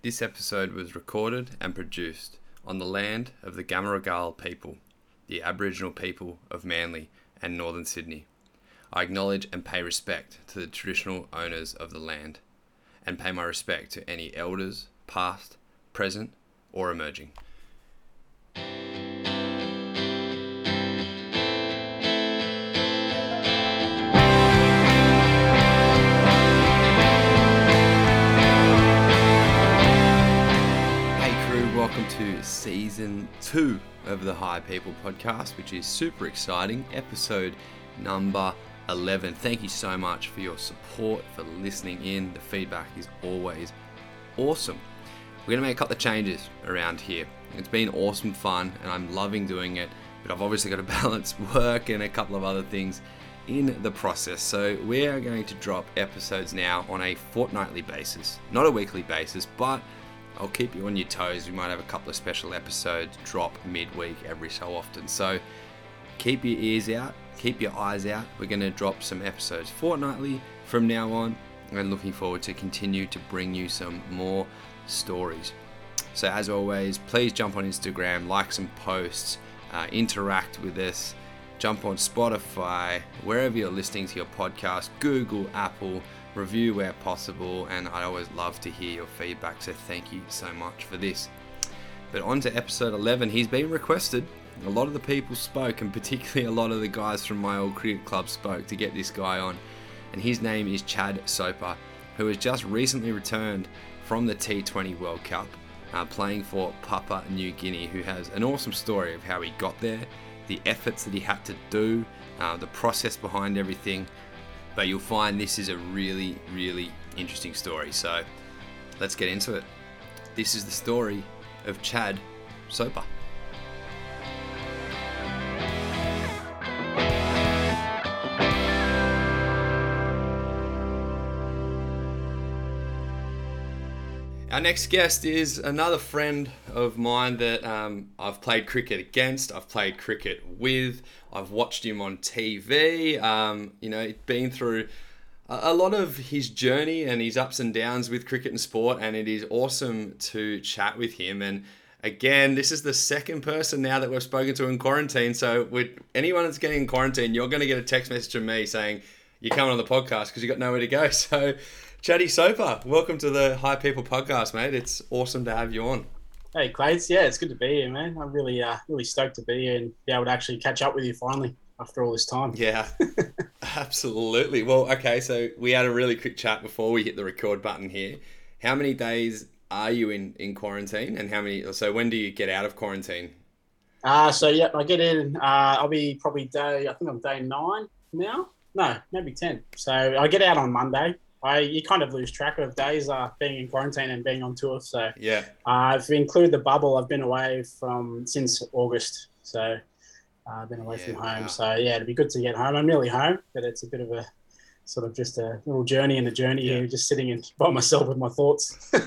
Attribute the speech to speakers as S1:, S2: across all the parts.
S1: This episode was recorded and produced on the land of the Gamaragal people, the Aboriginal people of Manly and Northern Sydney. I acknowledge and pay respect to the traditional owners of the land, and pay my respect to any elders, past, present, or emerging. Welcome to season two of the High People podcast, which is super exciting. Episode number 11. Thank you so much for your support, for listening in. The feedback is always awesome. We're going to make a couple of changes around here. It's been awesome fun and I'm loving doing it, but I've obviously got to balance work and a couple of other things in the process. So we are going to drop episodes now on a fortnightly basis, not a weekly basis, but I'll keep you on your toes. We might have a couple of special episodes drop midweek every so often. So keep your ears out, keep your eyes out. We're going to drop some episodes fortnightly from now on, and looking forward to continue to bring you some more stories. So as always, please jump on Instagram, like some posts, uh, interact with us. Jump on Spotify, wherever you're listening to your podcast, Google, Apple, review where possible, and I always love to hear your feedback. So thank you so much for this. But on to episode 11, he's been requested. A lot of the people spoke, and particularly a lot of the guys from my old cricket club spoke to get this guy on. And his name is Chad Soper, who has just recently returned from the T20 World Cup, uh, playing for Papua New Guinea, who has an awesome story of how he got there, the efforts that he had to do, uh, the process behind everything. But you'll find this is a really, really interesting story. So let's get into it. This is the story of Chad Soper. Our next guest is another friend of mine that um, I've played cricket against, I've played cricket with, I've watched him on TV, um, you know, been through a lot of his journey and his ups and downs with cricket and sport, and it is awesome to chat with him. And again, this is the second person now that we've spoken to in quarantine. So, with anyone that's getting in quarantine, you're going to get a text message from me saying you're coming on the podcast because you've got nowhere to go. So, Chatty Soper, welcome to the High People podcast, mate. It's awesome to have you on.
S2: Hey, Clates. Yeah, it's good to be here, man. I'm really, uh, really stoked to be here and be able to actually catch up with you finally after all this time.
S1: Yeah, absolutely. Well, okay, so we had a really quick chat before we hit the record button here. How many days are you in, in quarantine, and how many? So when do you get out of quarantine?
S2: Uh, so yeah, I get in. Uh, I'll be probably day. I think I'm day nine now. No, maybe ten. So I get out on Monday. I you kind of lose track of days uh, being in quarantine and being on tour. So
S1: Yeah,
S2: uh, if we include the bubble, I've been away from since August. So uh, I've been away
S1: Yeah,
S2: from home.
S1: wow.
S2: So yeah, it'd be good to get home. I'm nearly home, but it's a bit of a sort of just a little journey in a journey
S1: Yeah.
S2: here, just sitting in by myself with my thoughts.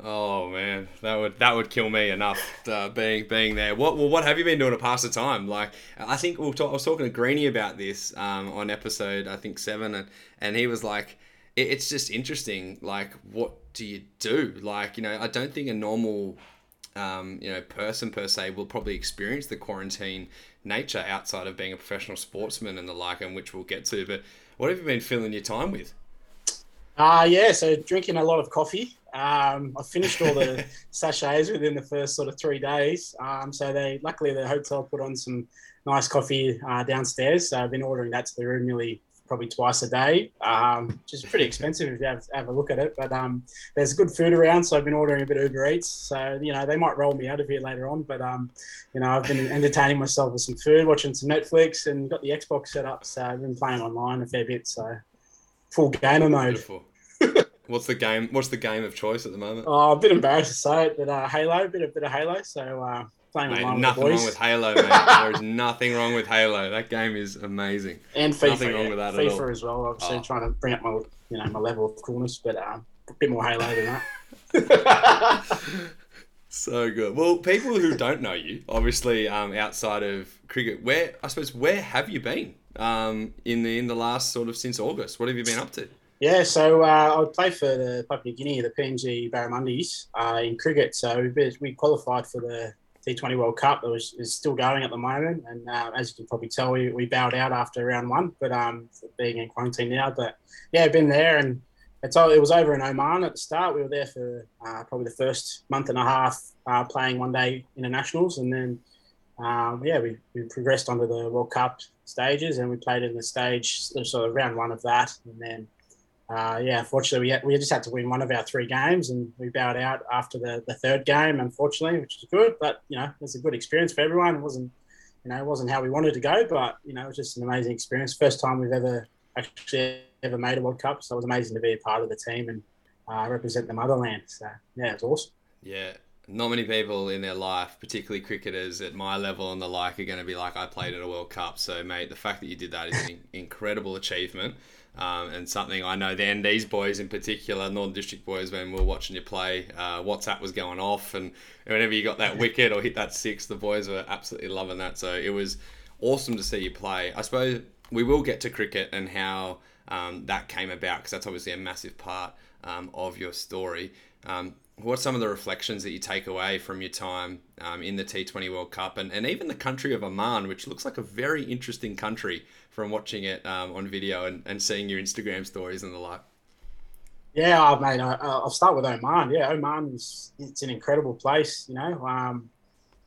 S1: Oh man, that would that would kill me enough uh, being being there. What well, what have you been doing to pass the time? Like I think we'll talk, I was talking to Greeny about this um, on episode I think seven, and and he was like, it's just interesting. Like, what do you do? Like, you know, I don't think a normal um, you know person per se will probably experience the quarantine nature outside of being a professional sportsman and the like, and which we'll get to. But what have you been filling your time with?
S2: Uh, yeah, so drinking a lot of coffee. Um, I finished all the sachets within the first sort of three days. Um, so they luckily the hotel put on some nice coffee uh, downstairs. So I've been ordering that to the room nearly probably twice a day, um, which is pretty expensive if you have, have a look at it. But um, there's good food around, so I've been ordering a bit of Uber Eats. So you know they might roll me out of here later on, but um, you know I've been entertaining myself with some food, watching some Netflix, and got the Xbox set up. So I've been playing online a fair bit. So full gamer mode.
S1: Beautiful. what's the game? What's the game of choice at the moment?
S2: Oh, a bit embarrassed to say it, but uh, Halo, a bit of bit of Halo. So uh,
S1: Mate, nothing wrong with Halo, there is nothing wrong with Halo. That game is amazing.
S2: and FIFA.
S1: nothing wrong
S2: yeah.
S1: with that at
S2: FIFA
S1: all.
S2: as well. Obviously,
S1: Oh.
S2: trying to bring up my you know my level of coolness, but uh, a bit more Halo than that.
S1: So good. Well, people who don't know you, obviously, um, outside of cricket, where I suppose where have you been um, in the in the last sort of since August? What have you been up to?
S2: Yeah, so uh, I play for the Papua New Guinea, the PNG Barramundis uh, in cricket. So we qualified for the T20 World Cup that was is still going at the moment. And uh, as you can probably tell, we, we bowed out after round one, but um, being in quarantine now. But yeah, been there and it's all, it was over in Oman at the start. We were there for uh, probably the first month and a half uh, playing one day internationals. And then, um, yeah, we, we progressed onto the World Cup stages and we played in the stage, sort of round one of that. And then, uh, yeah, unfortunately, we, had, we just had to win one of our three games and we bowed out after the, the third game, unfortunately, which was good. But, you know, it was a good experience for everyone. It wasn't, you know, it wasn't how we wanted to go, but, you know, it was just an amazing experience. First time we've ever actually ever made a World Cup. So it was amazing to be a part of the team and uh, represent the motherland. So, yeah, it's awesome.
S1: Yeah, not many people in their life, particularly cricketers at my level and the like, are going to be like, I played at a World Cup. So, mate, the fact that you did that is an incredible achievement. Um, and something I know then these boys in particular, Northern District boys, when we were watching you play, uh, WhatsApp was going off, and whenever you got that wicket or hit that six, the boys were absolutely loving that. So it was awesome to see you play. I suppose we will get to cricket and how um, that came about because that's obviously a massive part um, of your story. Um, what are some of the reflections that you take away from your time um, in the T20 World Cup and, and even the country of Oman, which looks like a very interesting country from watching it um, on video and, and seeing your Instagram stories and the like?
S2: Yeah, I mate, I, will start with Oman. Yeah, Oman is it's an incredible place. You know, um,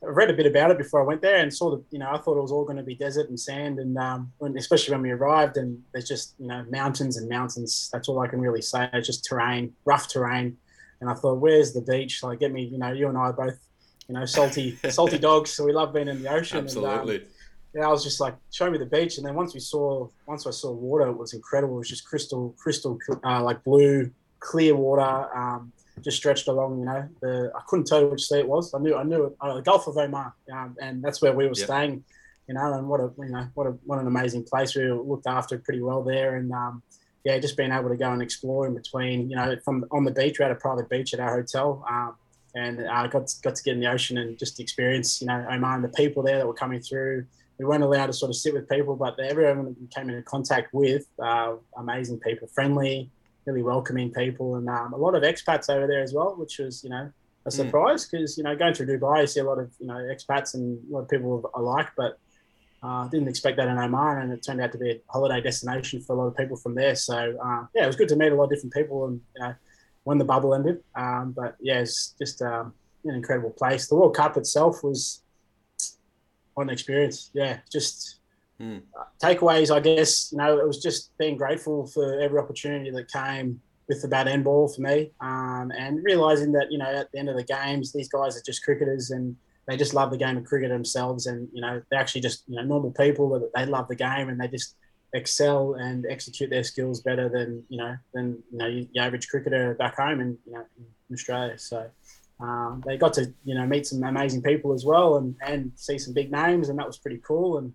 S2: I read a bit about it before I went there and saw the, you know, I thought it was all going to be desert and sand, and um, when, especially when we arrived, and there's just you know mountains and mountains. That's all I can really say. It's just terrain, rough terrain, and I thought, where's the beach? Like, get me, you know, you and I are both, you know, salty, salty dogs, so we love being in the ocean.
S1: Absolutely.
S2: And, um, yeah, I was just like, show me the beach, and then once we saw, once I saw water, it was incredible. It was just crystal, crystal, uh, like blue, clear water. Um, just stretched along. You know, the I couldn't tell you which sea it was. I knew I knew it, uh, the Gulf of Oman, um, and that's where we were yep. staying. You know, and what a you know what a what an amazing place. We were looked after pretty well there, and um, yeah, just being able to go and explore in between. You know, from on the beach, we had a private beach at our hotel. Um, and I uh, got to, got to get in the ocean and just experience, you know, Oman, and the people there that were coming through. We weren't allowed to sort of sit with people, but everyone we came into contact with, uh, amazing people, friendly, really welcoming people, and um, a lot of expats over there as well, which was you know a hmm. surprise because mm. you know going through Dubai, you see a lot of you know expats and a lot of people alike, but uh, didn't expect that in Oman, and it turned out to be a holiday destination for a lot of people from there. So uh, yeah, it was good to meet a lot of different people, and you know when the bubble ended. Um, but yeah, it's just um, an incredible place. The World Cup itself was an experience. Yeah, just Mm. takeaways, I guess, you know, it was just being grateful for every opportunity that came with the bat end ball for me, um, and realizing that you know at the end of the games, these guys are just cricketers and they just love the game of cricket themselves, and you know they're actually just you know normal people that they love the game and they just excel and execute their skills better than you know than you know the average cricketer back home in you know in Australia. So. Um, they got to you know meet some amazing people as well and, and see some big names and that was pretty cool and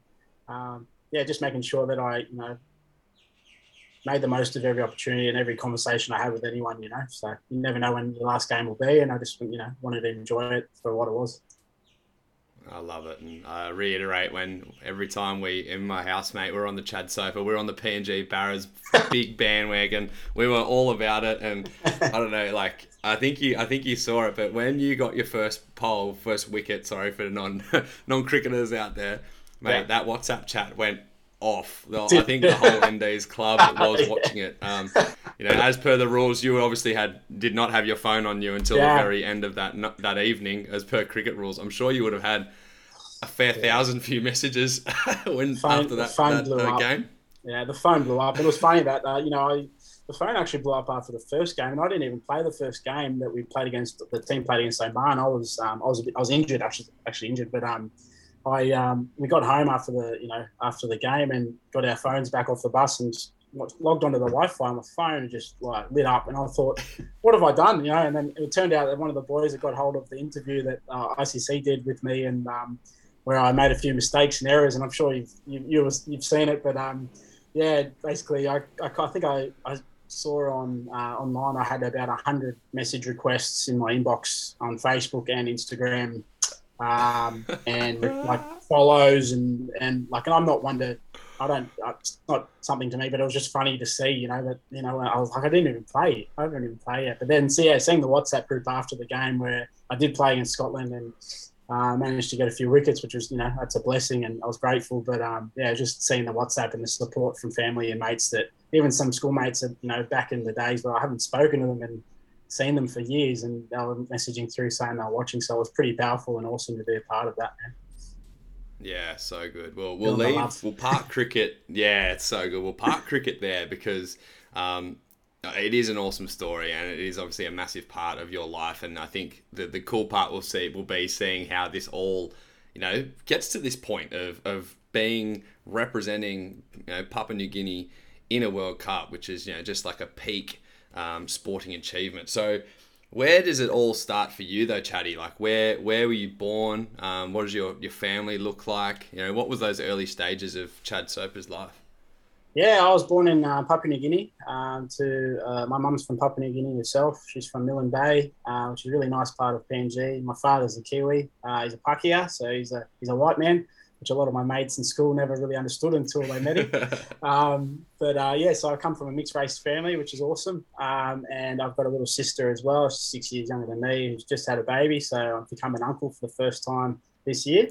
S2: um, yeah, just making sure that I, you know, made the most of every opportunity and every conversation I had with anyone, you know. So you never know when the last game will be, and I just, you know, wanted to enjoy it for what it was.
S1: I love it, and I reiterate when every time we in my housemate we're on the Chad Soper, we're on the PNG Barras big bandwagon. We were all about it, and I don't know, like I think you, I think you saw it, but when you got your first pole, first wicket, sorry for the non non cricketers out there, mate, yeah. that WhatsApp chat went off. I think the whole Indies club was watching it. Um, you know, as per the rules, you obviously had did not have your phone on you until yeah. the very end of that that evening, as per cricket rules. I'm sure you would have had a fair yeah. thousand few messages when phone, after that, that uh, game.
S2: Yeah, the phone blew up. It was funny that uh, you know I, the phone actually blew up after the first game, and I didn't even play the first game that we played against the team played against Oman. I was um, I was bit, I was injured actually actually injured, but um I um, we got home after the you know after the game and got our phones back off the bus and logged onto the Wi-Fi on the phone and just like lit up and I thought, what have I done? You know, and then it turned out that one of the boys had got hold of the interview that uh, ICC did with me and um, where I made a few mistakes and errors and I'm sure you've you, you have seen it, but um, yeah, basically I, I, I think I, I saw on uh, online I had about hundred message requests in my inbox on Facebook and Instagram um, and like follows and and like and I'm not one to I don't. It's not something to me, but it was just funny to see. You know that you know I was like I didn't even play. I didn't even play yet. But then see, yeah, seeing the WhatsApp group after the game where I did play in Scotland and uh, managed to get a few wickets, which was you know that's a blessing, and I was grateful. But um, yeah, just seeing the WhatsApp and the support from family and mates that even some schoolmates, that, you know, back in the days where I haven't spoken to them and seen them for years, and they were messaging through saying they were watching. So it was pretty powerful and awesome to be a part of that, man.
S1: Yeah, so good. Well, we'll leave. We'll park cricket. Yeah, it's so good. We'll park cricket there because um, it is an awesome story, and it is obviously a massive part of your life. And I think the the cool part we'll see will be seeing how this all, you know, gets to this point of of being representing you know, Papua New Guinea in a World Cup, which is you know just like a peak um, sporting achievement. So where does it all start for you though, Chatty? Like where where were you born? Um, what does your, your family look like? You know, what was those early stages of Chad Soper's life?
S2: Yeah, I was born in uh, Papua New Guinea. Um, to uh, my mum's from Papua New Guinea herself. She's from Milne Bay, uh, which is a really nice part of PNG. My father's a Kiwi. Uh, he's a Pakeha, so he's a he's a white man which a lot of my mates in school never really understood until they met him. um, but uh, yeah, so I come from a mixed race family, which is awesome. Um, and I've got a little sister as well, she's six years younger than me, who's just had a baby. So I've become an uncle for the first time this year.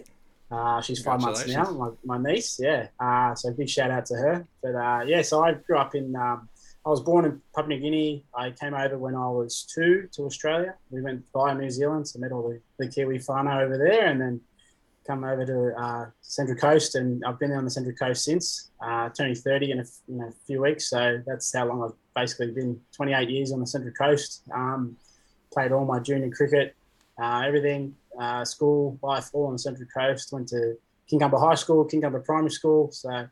S2: Uh, she's five months now, my, my niece. Yeah. Uh, so big shout out to her. But uh, yeah, so I grew up in, um, I was born in Papua New Guinea. I came over when I was two to Australia. We went via New Zealand, so met all the, the Kiwi whānau over there. And then come over to uh, Central Coast, and I've been on the Central Coast since uh, turning 30 in a, in a, few weeks. So that's how long I've basically been 28 years on the Central Coast. Um, played all my junior cricket, uh, everything, uh, school, life, all on the Central Coast. Went to Kincumber High School, Kincumber Primary School. So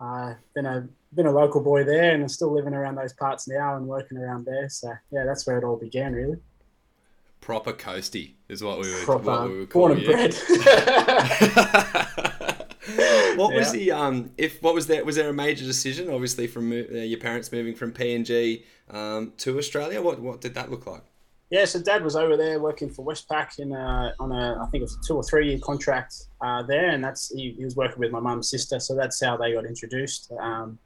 S2: uh, been a been a local boy there, and I'm still living around those parts now and working around there. So yeah, that's where it all began, really
S1: proper coasty is what we were, proper, what we were
S2: calling born and
S1: what yeah. was the um if what was that was there a major decision obviously from uh, your parents moving from PNG um, to Australia what what did that look like
S2: yeah so dad was over there working for Westpac in a, on a I think it was a two or three year contract uh, there and that's he, he, was working with my mum's sister so that's how they got introduced um,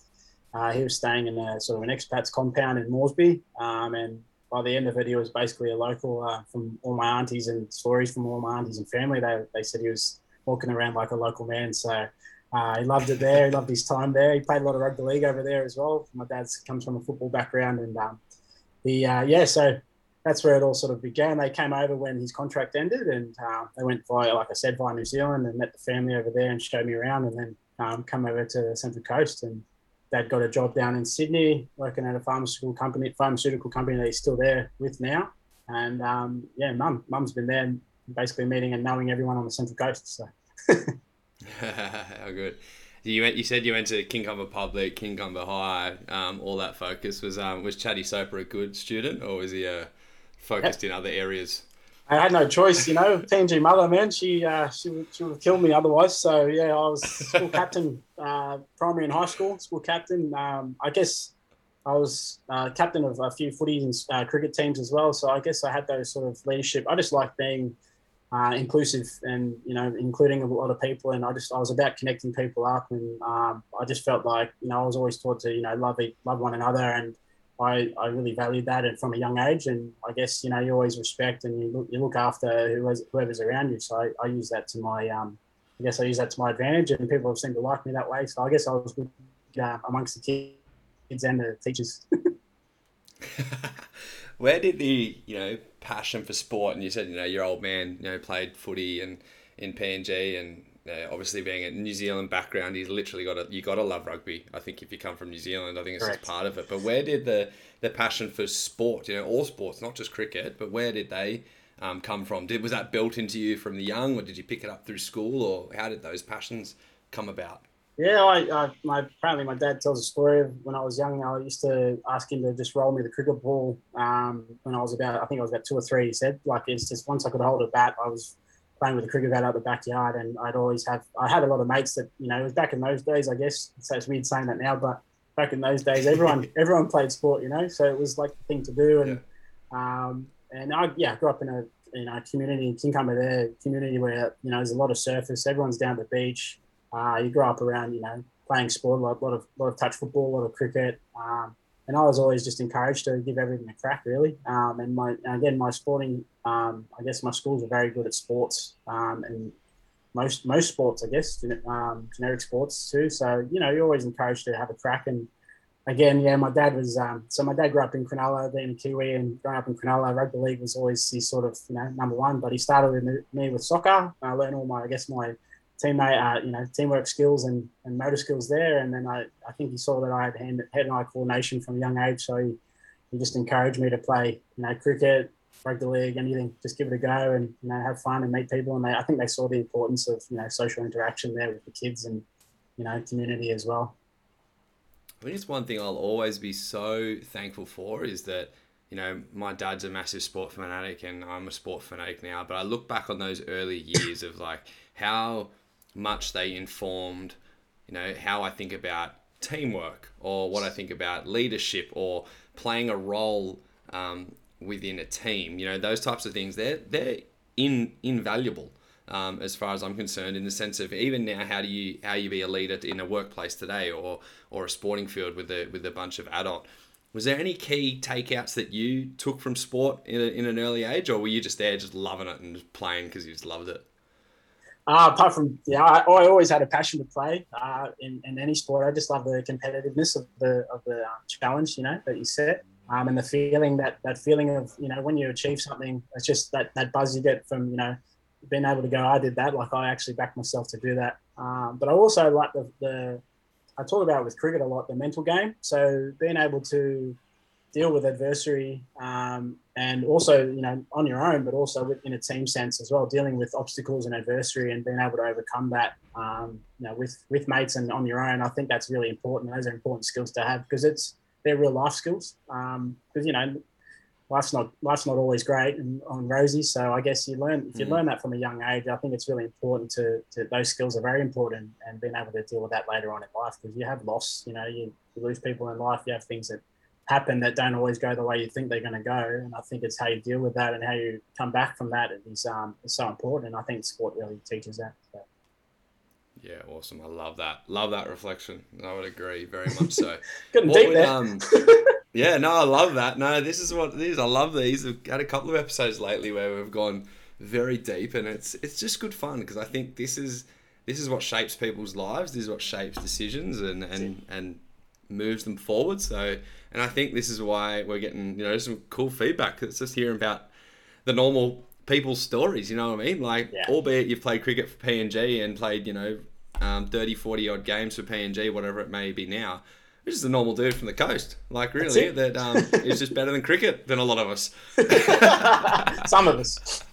S2: uh, he was staying in a sort of an expats compound in Moresby um, and by the end of it, he was basically a local uh, from all my aunties and stories from all my aunties and family. They, they said he was walking around like a local man. So uh, he loved it there. He loved his time there. He played a lot of rugby league over there as well. My dad comes from a football background, and um, he uh, yeah, so that's where it all sort of began. They came over when his contract ended, and uh, they went via, like I said, via New Zealand and met the family over there and showed me around, and then um, come over to the Central Coast and dad got a job down in Sydney working at a pharmaceutical company, pharmaceutical company that he's still there with now. And um, yeah, mum, mum's been there, basically meeting and knowing everyone on the Central Coast. So.
S1: How good. You went. You said you went to Kincumber Public, Kincumber High. Um, all that focus was um, was Chatty Soper a good student, or was he uh, focused in other areas?
S2: I had no choice, you know. PNG mother, man, she uh, she would, she would have killed me otherwise. So yeah, I was school captain, uh, primary and high school school captain. Um, I guess I was uh, captain of a few footy and uh, cricket teams as well. So I guess I had those sort of leadership. I just like being uh, inclusive and you know including a lot of people. And I just I was about connecting people up, and um, I just felt like you know I was always taught to you know love love one another and I, I really valued that and from a young age. And I guess, you know, you always respect and you look, you look after whoever's, around you. So I, I use that to my, um, I guess I use that to my advantage and people have seemed to like me that way. So I guess I was good uh, amongst the kids and the teachers.
S1: Where did the, you know, passion for sport and you said, you know, your old man, you know, played footy and in PNG and uh, obviously being a New Zealand background, he's literally got to you got to love rugby. I think if you come from New Zealand, I think it's just part of it. But where did the the passion for sport, you know, all sports, not just cricket, but where did they um, come from? Did was that built into you from the young, or did you pick it up through school, or how did those passions come about?
S2: Yeah, I, I my apparently my dad tells a story of when I was young. I used to ask him to just roll me the cricket ball um, when I was about I think I was about two or three. He said like it's just once I could hold a bat, I was playing with a cricket bat out the backyard, and I'd always have I had a lot of mates that you know it was back in those days. I guess so it's weird saying that now, but back in those days, everyone everyone played sport, you know, so it was like the thing to do, and yeah. um, and I yeah grew up in a you know community in Kincumber there, community where you know there's a lot of surface, everyone's down the beach. Uh, you grow up around you know playing sport, a lot, lot of lot of touch football, a lot of cricket, um, and I was always just encouraged to give everything a crack, really. Um, and my again, my sporting, um, I guess my schools are very good at sports, um, and most most sports, I guess, um, generic sports too. So you know, you're always encouraged to have a crack. And again, yeah, my dad was um, so my dad grew up in Cronulla, being a Kiwi, and growing up in Cronulla, rugby league was always his sort of you know number one. But he started with me with soccer. I learned all my, I guess, my teammate, uh, you know, teamwork skills and, and motor skills there. And then I, I think he saw that I had hand, head and eye coordination from a young age, so he, he just encouraged me to play, you know, cricket, rugby league, anything. Just give it a go and you know have fun and meet people. And they, I think they saw the importance of you know social interaction there with the kids and you know community as well.
S1: I think it's one thing I'll always be so thankful for is that you know my dad's a massive sport fanatic and I'm a sport fanatic now. But I look back on those early years of like how much they informed you know how I think about teamwork or what I think about leadership or playing a role um, within a team. You know, those types of things, they're, they're in, invaluable. Um, as far as I'm concerned, in the sense of even now, how do you how you be a leader in a workplace today, or or a sporting field with a with a bunch of adult? Was there any key takeouts that you took from sport in, a, in an early age, or were you just there, just loving it and just playing because you just loved it?
S2: Uh, apart from yeah, I, I, always had a passion to play uh, in, in any sport. I just love the competitiveness of the of the uh, challenge, you know, that you set um, and the feeling that that feeling of you know when you achieve something, it's just that that buzz you get from you know being able to go, I did that. Like I actually backed myself to do that. Um, but I also like the, the I talk about with cricket a lot the mental game. So being able to deal with adversity um, and also you know on your own, but also in a team sense as well, dealing with obstacles and adversity and being able to overcome that. Um, you know, with with mates and on your own, I think that's really important. Those are important skills to have because it's they're real life skills. Because um, you know, life's not life's not always great and on rosy. So I guess you learn if you mm. learn that from a young age. I think it's really important to, to those skills are very important and being able to deal with that later on in life because you have loss. You know, you, you lose people in life. You have things that happen that don't always go the way you think they're going to go. And I think it's how you deal with that and how you come back from that is um, is so important. And I think sport really teaches that. So.
S1: Yeah, awesome. I love that. Love that reflection. I would agree very much so.
S2: Getting deep would, there. Um,
S1: yeah, no, I love that. No, this is what these. I love these. We've had a couple of episodes lately where we've gone very deep, and it's it's just good fun because I think this is this is what shapes people's lives. This is what shapes decisions and and and moves them forward. So, and I think this is why we're getting you know some cool feedback. It's just hearing about the normal people's stories, you know what I mean? Like, yeah. albeit you've played cricket for PNG and played, you know, um, 30, 40 odd games for PNG, whatever it may be now. This is a normal dude from the coast. Like, really, that um, is just better than cricket than a lot of us.
S2: Some of us.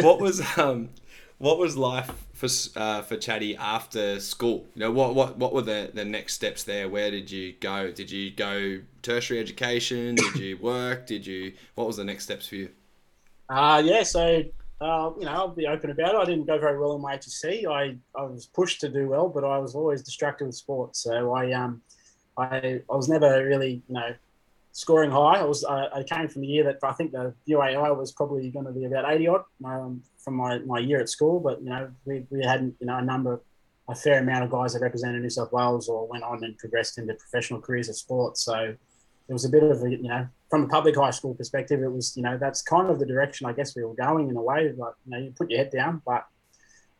S1: what was um, what was life for uh, for Chatty after school? You know, what what what were the, the next steps there? Where did you go? Did you go tertiary education? Did you work? Did you? What was the next steps for you?
S2: Uh, yeah, so uh, you know, I'll be open about it. I didn't go very well in my HSC. I, I was pushed to do well, but I was always distracted with sports. So I um I I was never really you know scoring high. I was I, I came from the year that I think the UAI was probably going to be about eighty odd um, from my, my year at school. But you know we, we had you know a number a fair amount of guys that represented New South Wales or went on and progressed into professional careers of sports. So it was a bit of a, you know, from a public high school perspective, it was, you know, that's kind of the direction I guess we were going in a way. Like, you know, you put your head down, but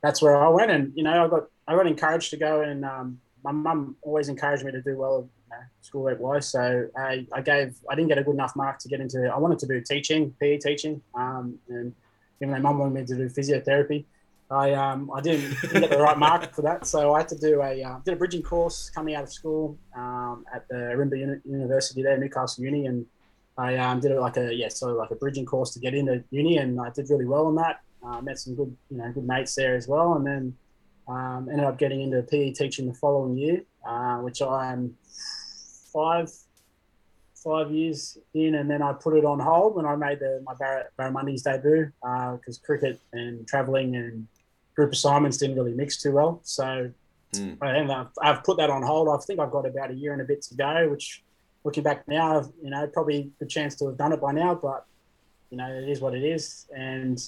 S2: that's where I went. And, you know, I got, I got encouraged to go and um, my mum always encouraged me to do well, you know, school work wise. So I, I gave, I didn't get a good enough mark to get into, I wanted to do teaching, PE teaching. Um, and even though mum wanted me to do physiotherapy, I um, I didn't, didn't, get the right mark for that, so I had to do a uh, did a bridging course coming out of school um, at the Ourimbah Uni- University there, Newcastle Uni, and I um, did it like a yeah, so like a bridging course to get into uni, and I did really well on that. Uh, met some good you know good mates there as well, and then um, ended up getting into PE teaching the following year, uh, which I'm five five years in, and then I put it on hold when I made the my Bar- Barramundis debut because uh, cricket and travelling and group assignments didn't really mix too well. So mm. I I've put that on hold. I think I've got about a year and a bit to go, which looking back now, you know, probably the chance to have done it by now, but you know, it is what it is. And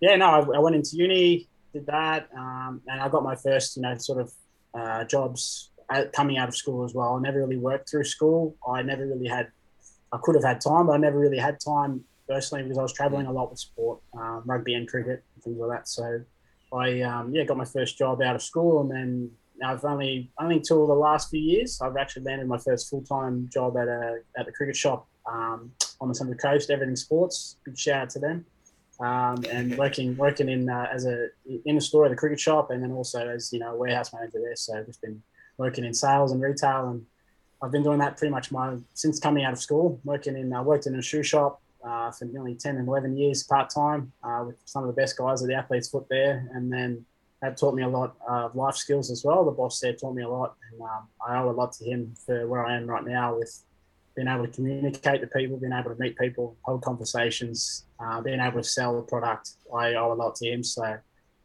S2: yeah, no, I, I went into uni, did that, um, and I got my first, you know, sort of uh, jobs coming out of school as well. I never really worked through school. I never really had, I could have had time, but I never really had time personally because I was traveling a lot with sport, um, rugby and cricket and things like that. So I, um, yeah, got my first job out of school and then I've only, only until the last few years, I've actually landed my first full-time job at a, at the cricket shop um, on the Sunday Coast, Everything Sports. Big shout out to them. Um, and working working in uh, as a in the store at the cricket shop, and then also as you know warehouse manager there. So I've just been working in sales and retail, and I've been doing that pretty much my since coming out of school. Working in uh, worked in a shoe shop uh, for nearly ten and eleven years part time uh, with some of the best guys at the athletes foot there, and then that taught me a lot of life skills as well. The boss there taught me a lot, and um, I owe a lot to him for where I am right now with being able to communicate to people, being able to meet people, hold conversations, uh, being able to sell the product. I owe a lot to him. So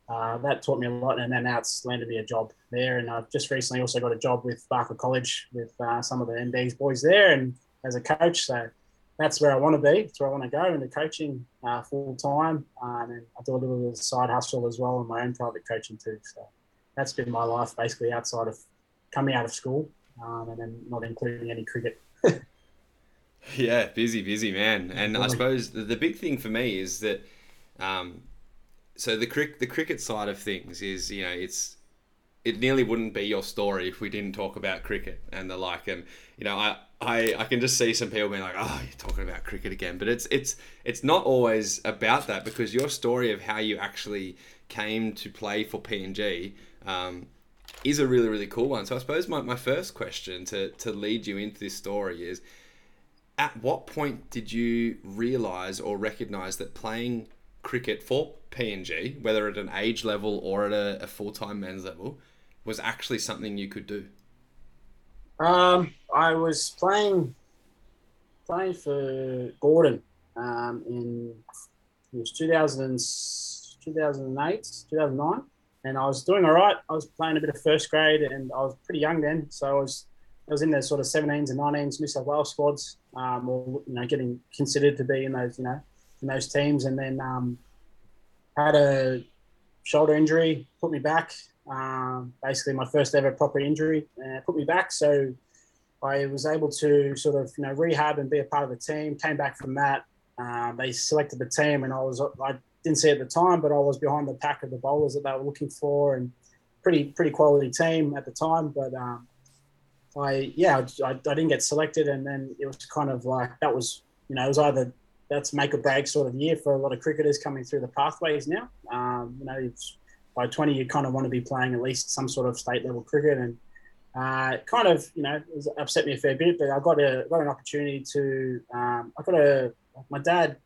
S2: uh, that taught me a lot. And then now it's landed me a job there. And I've just recently also got a job with Barker College with uh, some of the MD's boys there and as a coach. So that's where I want to be. That's where I want to go into coaching uh, full time. Um, and I do a little bit of side hustle as well and my own private coaching too. So that's been my life basically outside of coming out of school um, and then not including any cricket.
S1: Yeah, busy, busy man. And I suppose the, the big thing for me is that, um, so the crick the cricket side of things is you know it's it nearly wouldn't be your story if we didn't talk about cricket and the like. And you know, I, I, I can just see some people being like, "Oh, you're talking about cricket again," but it's it's it's not always about that because your story of how you actually came to play for PNG um, is a really really cool one. So I suppose my, my first question to to lead you into this story is at what point did you realize or recognize that playing cricket for PNG, whether at an age level or at a, a full time men's level, was actually something you could do?
S2: Um, I was playing playing for Gordon um, in it was 2000, 2008, 2009, and I was doing all right. I was playing a bit of first grade, and I was pretty young then, so I was I was in the sort of 17s and 19s New South Wales squads, um, or you know, getting considered to be in those, you know, in those teams, and then um, had a shoulder injury, put me back. Um, basically, my first ever proper injury, uh, put me back. So I was able to sort of, you know, rehab and be a part of the team. Came back from that. Uh, they selected the team, and I was, I didn't see at the time, but I was behind the pack of the bowlers that they were looking for, and pretty, pretty quality team at the time. But um, I yeah I, I, didn't get selected, and then it was kind of like that was you know it was either that's make or break sort of year for a lot of cricketers coming through the pathways now. Um, you know, by 20 you kind of want to be playing at least some sort of state level cricket, and uh, kind of you know upset me a fair bit. But I got a got an opportunity to um, I got a my dad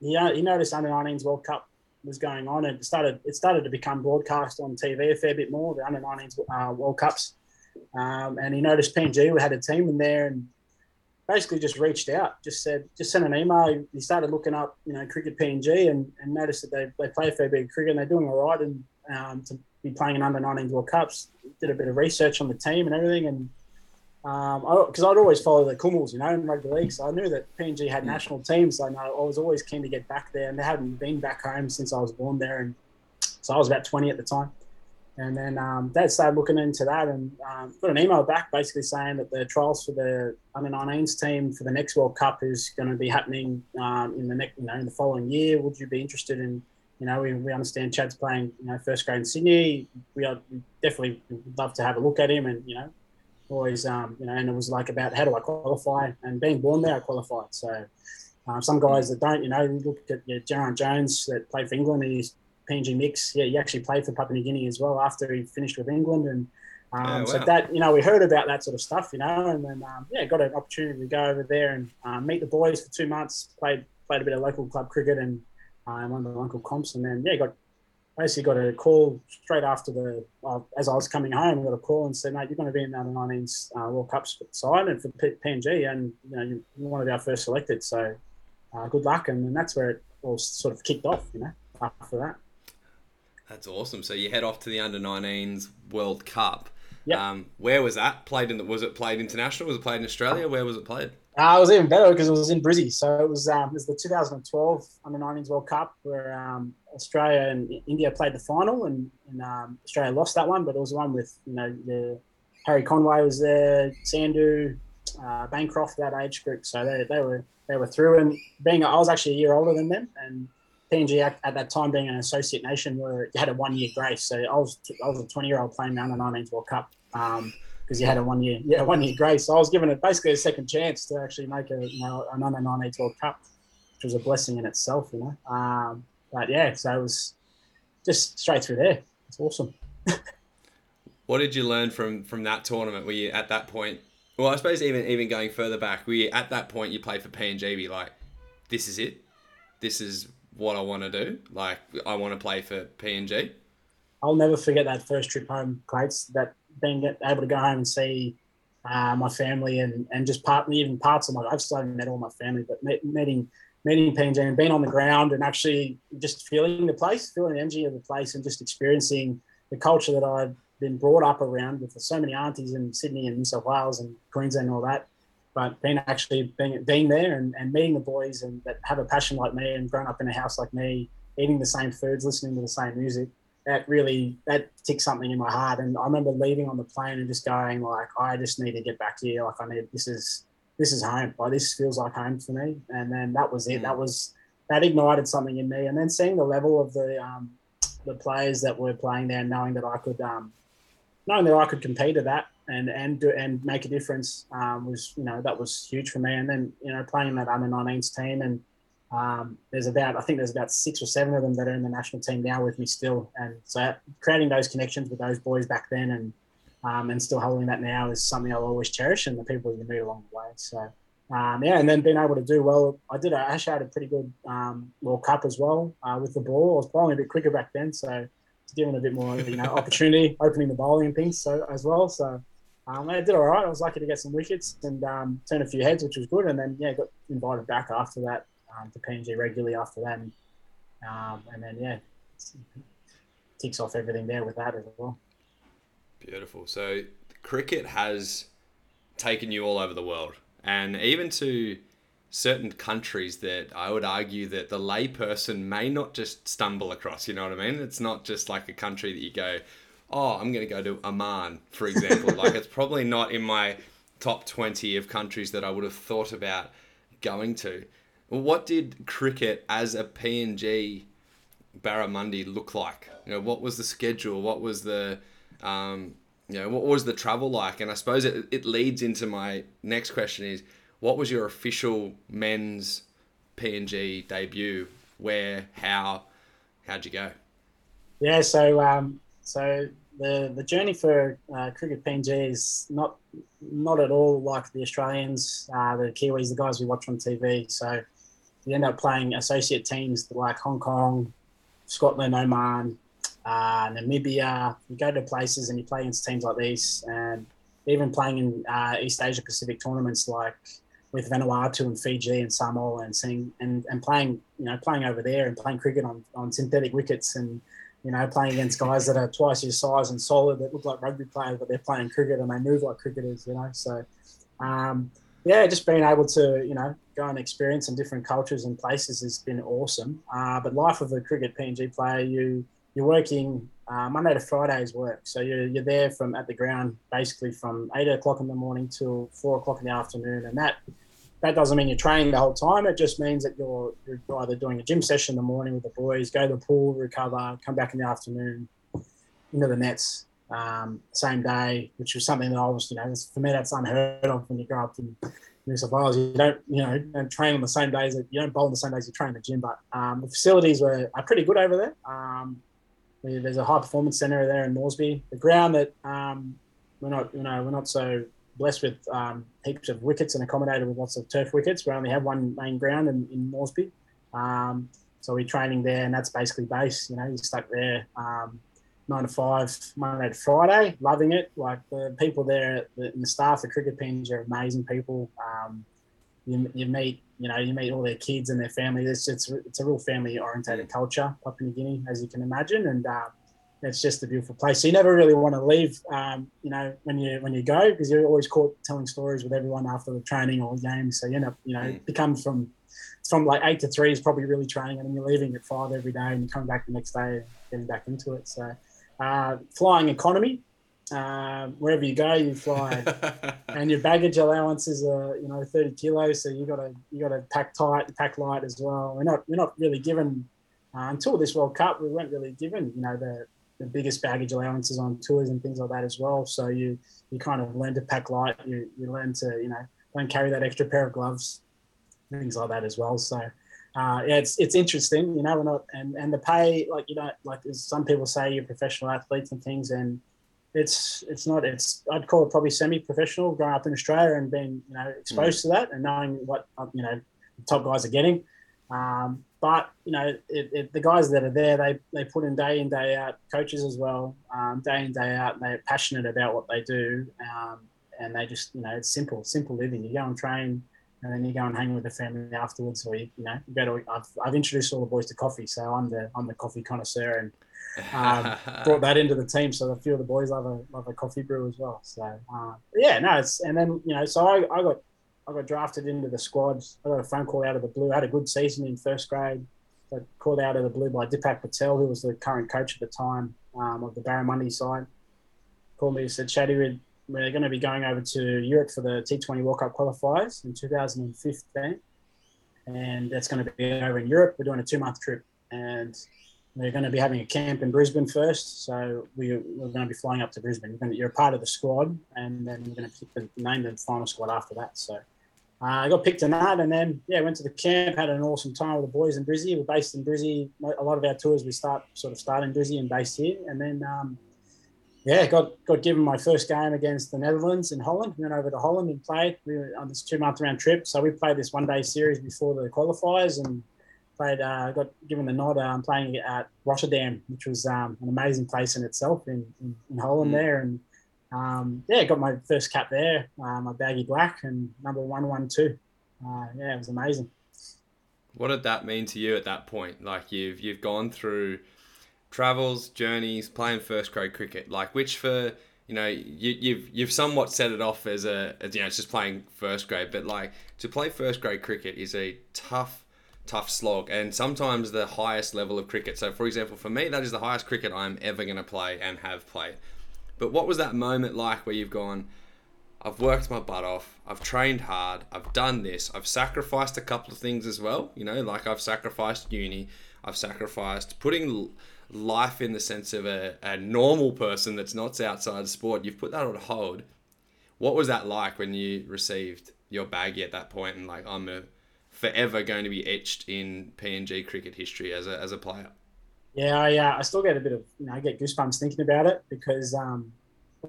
S2: he, he noticed under 19s World Cup was going on and it started it started to become broadcast on TV a fair bit more the under 19s uh, World Cups um, and he noticed PNG we had a team in there and basically just reached out, just said, just sent an email. He started looking up, you know, cricket PNG and, and noticed that they, they play a fair bit of cricket and they're doing all right and um, to be playing in under 19 World Cups. Did a bit of research on the team and everything. And because um, I'd always follow the Kumuls, you know, in rugby league. So I knew that PNG had national teams. So I, know, I was always keen to get back there and they hadn't been back home since I was born there. And so I was about 20 at the time. And then um, Dad started looking into that and um, got an email back basically saying that the trials for the under 19s team for the next World Cup is going to be happening um, in the next, you know, in the following year. Would you be interested in, you know, we, we understand Chad's playing, you know, first grade in Sydney. We are definitely love to have a look at him and, you know, always, um, you know, and it was like about how do I qualify? And being born there, I qualified. So um, some guys that don't, you know, look at you know, Geraint Jones that played for England. And he's PNG mix. Yeah, he actually played for Papua New Guinea as well after he finished with England, and um, yeah, wow. so that you know we heard about that sort of stuff, you know, and then um, yeah, got an opportunity to go over there and um, meet the boys for two months. Played played a bit of local club cricket and won the Uncle comps, and then yeah, got basically got a call straight after the well, as I was coming home. Got a call and said, mate, you're going to be in the under 19s uh, World Cup side and for PNG, and you know you're one of our first selected. So uh, good luck, and, and that's where it all sort of kicked off, you know, after that.
S1: That's awesome. So you head off to the under 19s World Cup.
S2: Yeah. Um,
S1: where was that played? In the, was it played international? Was it played in Australia? Where was it played?
S2: It was even better because it was in Brizzy. So it was um, it was the 2012 Under 19s World Cup where um, Australia and India played the final, and, and um, Australia lost that one. But it was the one with you know the Harry Conway was there, Sandhu, uh, Bancroft, that age group. So they, they were they were through. And being I was actually a year older than them, and PNG at, at that time being an associate nation where you had a one year grace. So I was I was a 20 year old playing the Under 19s World Cup. Because you had a one year yeah one year grace. So I was given it basically a second chance to actually make a you know an under 19 World Cup, which was a blessing in itself, you know. Um, but yeah, so it was just straight through there. It's awesome.
S1: what did you learn from from that tournament? Were you at that point? Well, I suppose even even going further back, were you at that point you played for PNG? Be like, this is it. This is what I want to do. Like, I want to play for PNG.
S2: I'll never forget that first trip home, Clates. That being able to go home and see uh, my family and, and just part even parts of my I've still haven't met all my family, but meeting meeting PNG and being on the ground and actually just feeling the place, feeling the energy of the place, and just experiencing the culture that I've been brought up around with so many aunties in Sydney and New South Wales and Queensland and all that. But being actually being being there and, and meeting the boys and that have a passion like me and grown up in a house like me, eating the same foods, listening to the same music, that really that ticked something in my heart. And I remember leaving on the plane and just going like, I just need to get back here. Like I need this is this is home. Like this feels like home for me. And then that was it. Mm. That was that ignited something in me. And then seeing the level of the um, the players that were playing there, knowing that I could um, knowing that I could compete at that and and do, and make a difference um, was you know that was huge for me. And then you know playing that under 19s team and um, there's about I think there's about six or seven of them that are in the national team now with me still, and so creating those connections with those boys back then and um, and still holding that now is something I'll always cherish, and the people you meet along the way. So um, yeah, and then being able to do well, I did. I actually had a pretty good um, World Cup as well uh, with the ball. I was bowling a bit quicker back then, so given a bit more you know opportunity, opening the bowling and things so as well. So. Um, I did all right. I was lucky to get some wickets and um, turn a few heads, which was good. And then, yeah, got invited back after that um, to PNG regularly after that. And, um, and then, yeah, ticks off everything there with that as well.
S1: Beautiful. So cricket has taken you all over the world and even to certain countries that I would argue that the layperson may not just stumble across. You know what I mean? It's not just like a country that you go, oh, I'm going to go to Oman, for example. like it's probably not in my top 20 of countries that I would have thought about going to. What did cricket as a PNG Barramundi look like? You know, what was the schedule? What was the, um, you know, what was the travel like? And I suppose it, it leads into my next question is, what was your official men's PNG debut? Where, how, how'd you go?
S2: Yeah, so um, so the the journey for uh, cricket PNG is not not at all like the Australians, uh, the Kiwis, the guys we watch on TV. So you end up playing associate teams like Hong Kong, Scotland, Oman, uh, Namibia. You go to places and you play against teams like these, and even playing in uh, East Asia Pacific tournaments like with Vanuatu and Fiji and Samoa, and seeing and, and playing you know playing over there and playing cricket on, on synthetic wickets and you know playing against guys that are twice your size and solid that look like rugby players, but they're playing cricket and they move like cricketers. You know, so. Um, yeah, just being able to, you know, go and experience some different cultures and places has been awesome. Uh, but life of a cricket PNG player, you you're working uh, Monday to Friday's work, so you're, you're there from at the ground basically from eight o'clock in the morning till four o'clock in the afternoon, and that that doesn't mean you're training the whole time. It just means that you're you're either doing a gym session in the morning with the boys, go to the pool, recover, come back in the afternoon into the nets, um, same day, which was something that I was, you know, for me that's unheard of when you grow up in New South Wales. You don't, you know, train on the same days. That, you don't bowl on the same days you train in the gym. But um, the facilities were are pretty good over there. Um, there's a high performance centre there in Moresby. The ground that um, we're not, you know, we're not so blessed with um, heaps of wickets and accommodated with lots of turf wickets. We only have one main ground in, in Moresby. Um, so we're training there, and that's basically base. You know, you're stuck there. Nine to five, Monday to Friday. Loving it. Like the people there, the, the staff, the cricket pins are amazing people. Um, you, you meet, you know, you meet all their kids and their family. It's it's, it's a real family orientated culture, Papua New Guinea, as you can imagine. And uh, it's just a beautiful place. So you never really want to leave, um, you know, when you when you go because you're always caught telling stories with everyone after the training or the games. So you end up, you know, mm. it becomes from from like eight to three is probably really training, and then you're leaving at five every day, and you're coming back the next day and getting back into it. So uh, flying economy, uh, wherever you go, you fly, and your baggage allowance is a uh, you know 30 kilos, so you got to you got to pack tight, pack light as well. We're not we're not really given uh, until this World Cup, we weren't really given you know the the biggest baggage allowances on tours and things like that as well. So you you kind of learn to pack light. You you learn to you know don't carry that extra pair of gloves, things like that as well. So uh, yeah, it's it's interesting. You know, we're not and and the pay like you know like some people say you're professional athletes and things and. It's it's not it's I'd call it probably semi-professional growing up in Australia and being you know exposed mm. to that and knowing what you know top guys are getting. Um, but you know, it, it, the guys that are there, they they put in day in day out. Coaches as well, um, day in day out. And They're passionate about what they do, um, and they just you know, it's simple, simple living. You go and train, and then you go and hang with the family afterwards, or you, you know, you go to. I've, I've introduced all the boys to coffee, so I'm the I'm the coffee connoisseur, and um, brought that into the team. So a few of the boys love a love a coffee brew as well. So uh, yeah, no, it's and then you know, so I, I got I got drafted into the squad. I got a phone call out of the blue. I had a good season in first grade. Got called out of the blue by Dipak Patel, who was the current coach at the time um, of the Barramundi side. Called me and said, Shaddy, we're going to be going over to Europe for the T20 World Cup qualifiers in 2015. And that's going to be over in Europe. We're doing a two month trip. And we're going to be having a camp in Brisbane first. So we, are going to be flying up to Brisbane. You're, part of the squad. And then we're going to pick the, name the final squad after that. So uh, I got picked in that, and then yeah, went to the camp, had an awesome time with the boys in Brizzy. We're based in Brizzy. A lot of our tours we start sort of start in Brizzy and based here, and then um, yeah, got got given my first game against the Netherlands in Holland. Went over to Holland and played. We were on this two month round trip, so we played this one day series before the qualifiers and played. Uh, got given the nod. I'm um, playing at Rotterdam, which was um, an amazing place in itself in in, in Holland mm. there, and um, yeah, got my first cap there, uh, my baggy black and number one one two. Uh, yeah, it was amazing.
S1: What did that mean to you at that point? Like you've you've gone through travels, journeys, playing first grade cricket. Like which for you know you, you've you've somewhat set it off as a as, you know it's just playing first grade, but like to play first grade cricket is a tough tough slog and sometimes the highest level of cricket. So for example, for me that is the highest cricket I'm ever going to play and have played. But what was that moment like where you've gone, I've worked my butt off, I've trained hard, I've done this, I've sacrificed a couple of things as well, you know, like I've sacrificed uni, I've sacrificed putting life in the sense of a, a normal person that's not outside sport, you've put that on hold. What was that like when you received your baggie at that point and like I'm a, forever going to be etched in PNG cricket history as a, as a player?
S2: Yeah, I, uh, I still get a bit of, you know, I get goosebumps thinking about it because um,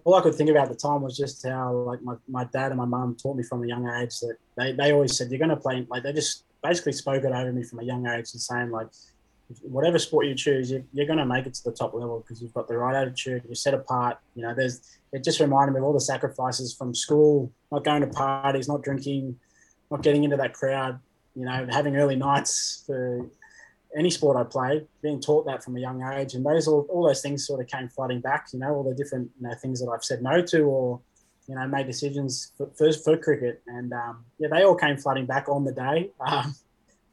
S2: all I could think about at the time was just how, like, my, my dad and my mum taught me from a young age that they, they always said, you're going to play, like, they just basically spoke it over me from a young age and saying, like, whatever sport you choose, you, you're going to make it to the top level because you've got the right attitude, you're set apart. You know, there's, it just reminded me of all the sacrifices from school, not going to parties, not drinking, not getting into that crowd, you know, having early nights for any sport I played, being taught that from a young age, and those all, all those things sort of came flooding back. You know, all the different you know things that I've said no to, or you know, made decisions for for, for cricket, and um, yeah, they all came flooding back on the day. Um,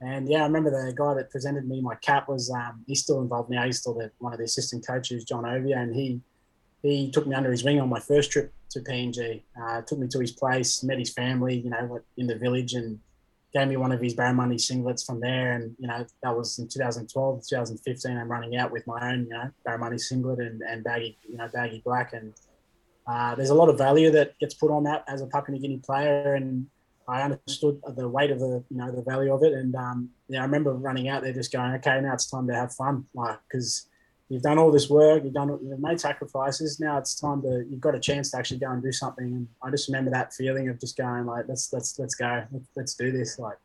S2: and yeah, I remember the guy that presented me my cap was um, he's still involved now. He's still the, one of the assistant coaches, John Ovia, and he he took me under his wing on my first trip to PNG. Uh, took me to his place, met his family, you know, in the village, and gave me one of his Barramundi singlets from there. And, you know, that was in 2012, 2015. I'm running out with my own, you know, Barramundi singlet and, and baggy, you know, baggy black. And uh, there's a lot of value that gets put on that as a Papua New Guinea player. And I understood the weight of the, you know, the value of it. And, um, yeah, I remember running out there just going, okay, now it's time to have fun. Like, because you've done all this work, you've done, you've made sacrifices. Now it's time to, you've got a chance to actually go and do something. And I just remember that feeling of just going like, let's, let's, let's go, let's do this. Like,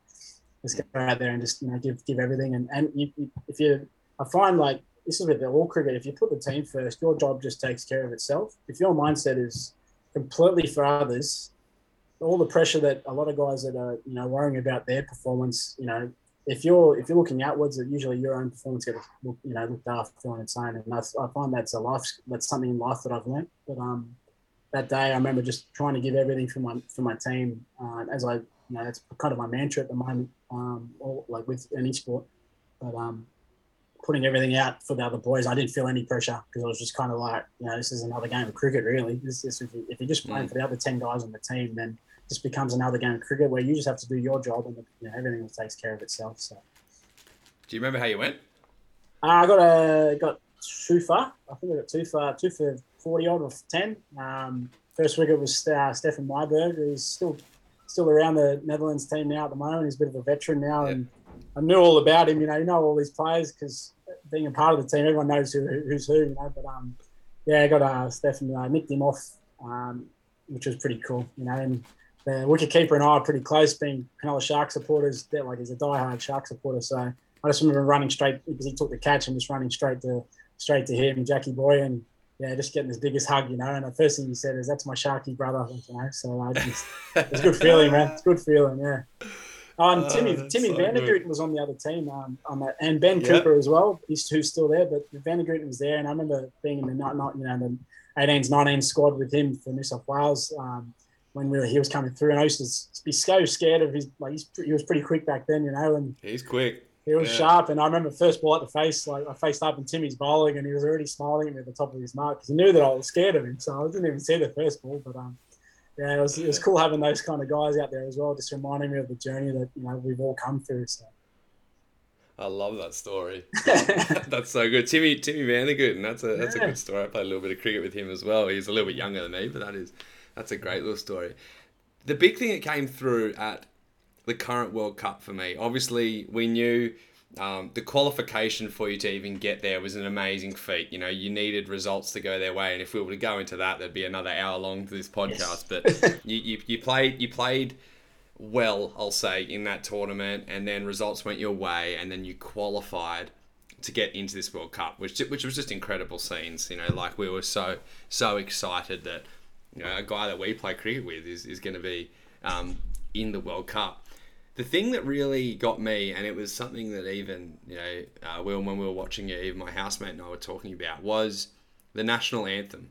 S2: let's go out there and just, you know, give, give everything. And, and you, you, if you, I find like, this is with all cricket, if you put the team first, your job just takes care of itself. If your mindset is completely for others, all the pressure that a lot of guys that are, you know, worrying about their performance, you know, if you're if you're looking outwards, usually your own performance gets you know looked after on its own, and that's, I find that's a life that's something in life that I've learned. But um, that day, I remember just trying to give everything for my for my team, uh, as I you know that's kind of my mantra at the moment, um, or like with any sport. But um, putting everything out for the other boys, I didn't feel any pressure because I was just kind of like, you know, this is another game of cricket, really. This, this if, you, if you're just playing mm. for the other ten guys on the team, then this becomes another game of cricket where you just have to do your job and you know, everything takes care of itself. So,
S1: do you remember how you went?
S2: Uh, I got a got two for. I think I got two for two for forty odd or ten. Um, first wicket was uh, Stefan Myburgh, who's still still around the Netherlands team now at the moment. He's a bit of a veteran now, and I knew all about him. You know, you know all these players because being a part of the team, everyone knows who, who's who. You know, but um, yeah, I got uh, Stefan uh, nicked him off, um, which was pretty cool. You know, and the wicket keeper and I are pretty close, being Cronulla Shark supporters. They're like he's a diehard Shark supporter, so I just remember running straight because he took the catch and just running straight to straight to him, Jackie boy, and yeah, just getting his biggest hug, you know. And the first thing he said is, "That's my Sharky brother," you know. So I just, it's a good feeling, man. It's a good feeling, yeah. Um, oh, Timmy Timmy so van der Gugten was on the other team um, on that, and Ben yep. Cooper as well. He's who's still there, but van der Gugten was there, and I remember being in the not not you know the 18s 19 squad with him for New South Wales um, when we were, he was coming through, and I used to be so scared of his like he's, he was pretty quick back then, you know, and
S1: he's quick.
S2: He was yeah. sharp, and I remember first ball at the face, like I faced up, and Timmy's bowling, and he was already smiling at me at the top of his mark because he knew that I was scared of him. So I didn't even see the first ball, but um, yeah, it was, it was cool having those kind of guys out there as well, just reminding me of the journey that you know we've all come through. So.
S1: I love that story. that's so good, Timmy Timmy van der Gugten. That's a that's yeah. a good story. I played a little bit of cricket with him as well. He's a little bit younger than me, but that is that's a great little story. The big thing that came through at the current World Cup for me, obviously, we knew um, the qualification for you to even get there was an amazing feat. You know, you needed results to go their way, and if we were to go into that, there'd be another hour long to this podcast. Yes. But you, you, you played you played well, I'll say, in that tournament, and then results went your way, and then you qualified to get into this World Cup, which which was just incredible scenes. You know, like we were so so excited that you know a guy that we play cricket with is is going to be um, in the World Cup the thing that really got me, and it was something that even you know, uh, when we were watching it, even my housemate and I were talking about, was the national anthem,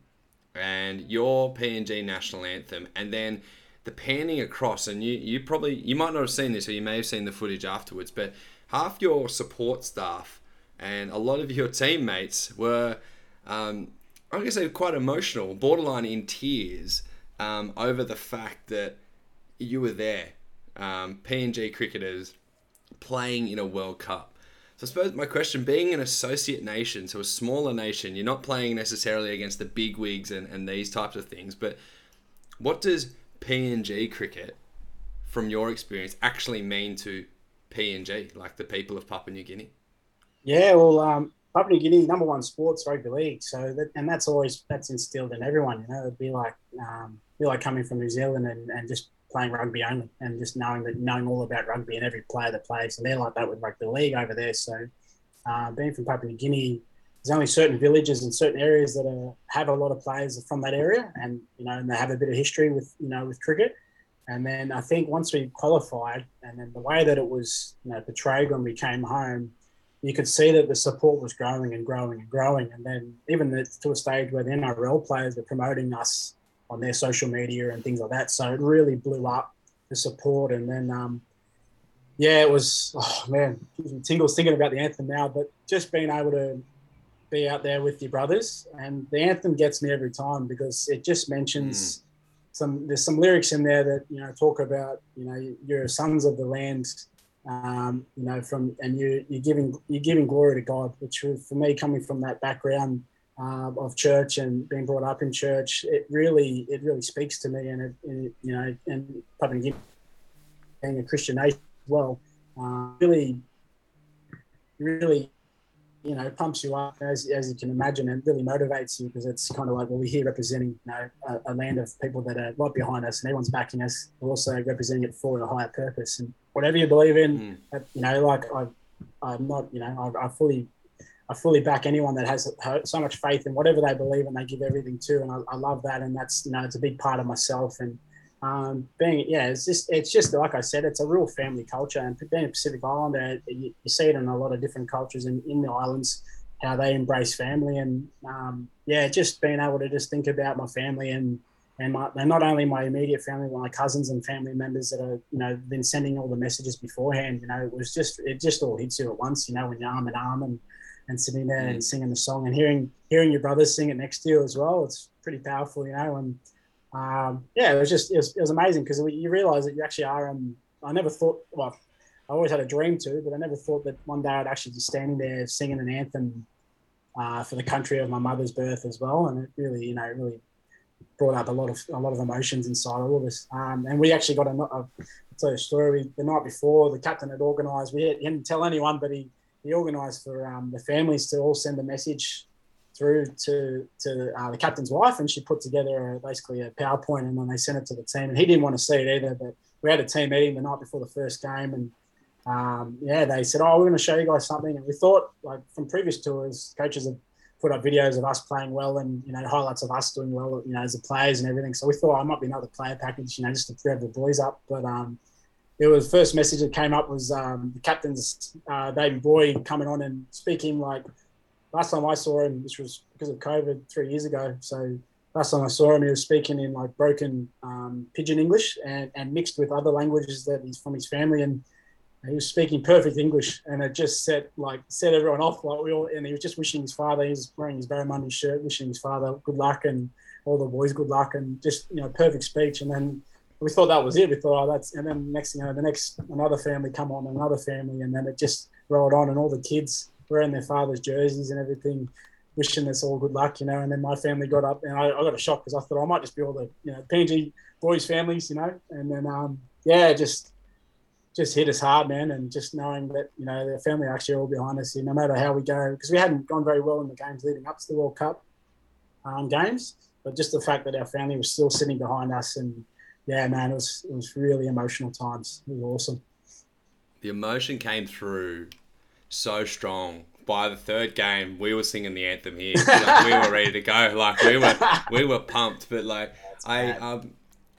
S1: and your PNG national anthem, and then the panning across. And you, you probably you might not have seen this, or you may have seen the footage afterwards, but half your support staff and a lot of your teammates were, um, I guess, say, quite emotional, borderline in tears um, over the fact that you were there um, PNG cricketers playing in a World Cup. So I suppose my question, being an associate nation, so a smaller nation, you're not playing necessarily against the big wigs and, and these types of things, but what does PNG cricket, from your experience, actually mean to PNG, like the people of Papua New Guinea?
S2: Yeah, well, um, Papua New Guinea number one sports rugby league, so that, and that's always that's instilled in everyone. You know, it'd be like um, be like coming from New Zealand and, and just playing rugby only and just knowing that knowing all about rugby and every player that plays and they're like that with rugby league over there. So uh, being from Papua New Guinea, there's only certain villages and certain areas that are, have a lot of players from that area, and you know, and they have a bit of history with you know with cricket. And then I think once we qualified, and then the way that it was you know portrayed when we came home, you could see that the support was growing and growing and growing. And then even the, to a stage where the NRL players were promoting us on their social media and things like that. So it really blew up the support. And then, um, yeah, it was, oh man, gives me tingles thinking about the anthem now, but just being able to be out there with your brothers. And the anthem gets me every time because it just mentions mm. some, there's some lyrics in there that, you know, talk about, you know, you're sons of the land. Um, you know, from and you you're giving you're giving glory to God, which for me coming from that background, uh, of church and being brought up in church, it really it really speaks to me, and it, it you know, and probably being a Christian nation as well, uh, really, really, you know, pumps you up as, as you can imagine, and really motivates you because it's kind of like well, we're here representing you know a, a, land of people that are right behind us, and everyone's backing us. We're also representing it for a higher purpose, and whatever you believe in, mm. you know, like I, I'm not, you know, I, I fully I fully back anyone that has so much faith in whatever they believe and they give everything to. And I, I, love that. And that's, you know, it's a big part of myself. And um, being yeah, it's just it's just like I said, it's a real family culture, and being a Pacific Islander, you, you see it in a lot of different cultures in, in the islands how they embrace family, and um, yeah, just being able to just think about my family and and my and not only my immediate family, but my cousins and family members that are you know been sending all the messages beforehand. You know, it was just it just all hits you at once. You know, when you're arm in arm and and sitting there mm. and singing the song and hearing hearing your brothers sing it next to you as well. It's pretty powerful, you know, and um, yeah, it was just it was, it was amazing because you realize that you actually are. Um, I never thought. Well, I always had a dream to, but I never thought that one day I'd actually be standing there singing an anthem uh, for the country of my mother's birth as well. And it really, you know, really brought up a lot of a lot of emotions inside all of us. Um, and we actually got a, a tell a story. The night before, the captain had organised. We didn't tell anyone, but he he organised for um, the families to all send a message through to to uh, the captain's wife, and she put together a, basically a PowerPoint, and then they sent it to the team. And he didn't want to see it either, but we had a team meeting the night before the first game, and um, yeah, they said, "Oh, we're going to show you guys something." And we thought, like from previous tours, coaches have put up videos of us playing well and you know highlights of us doing well, you know, as the players and everything. So we thought, oh, might be another player package, you know, just to rev the boys up. But um, it was first message that came up was um, the captain's uh, David Boy coming on and speaking like last time I saw him, which was because of COVID three years ago. So last time I saw him, he was speaking in like broken um, pidgin English and, and mixed with other languages that he's from his family. And he was speaking perfect English, and it just set like set everyone off. Like we all, and he was just wishing his father. He was wearing his Barramundi shirt, wishing his father good luck and all the boys good luck, and just you know perfect speech. And then we thought that was it. We thought, oh, that's, and then next thing you know, the next another family come on, another family, and then it just rolled on, and all the kids wearing their father's jerseys and everything, wishing us all good luck, you know. And then my family got up, and I, I got a shock because I thought I might just be all the you know PNG boys' families, you know. And then um, yeah, just just hit us hard, man. And just knowing that you know the family are actually all behind us, here, no matter how we go, because we hadn't gone very well in the games leading up to the World Cup um, games, but just the fact that our family was still sitting behind us and yeah, man, it was it was really emotional times. It was awesome.
S1: The emotion came through so strong. By the third game, we were singing the anthem here. Like, we were ready to go. Like we were, we were pumped. But like I, um,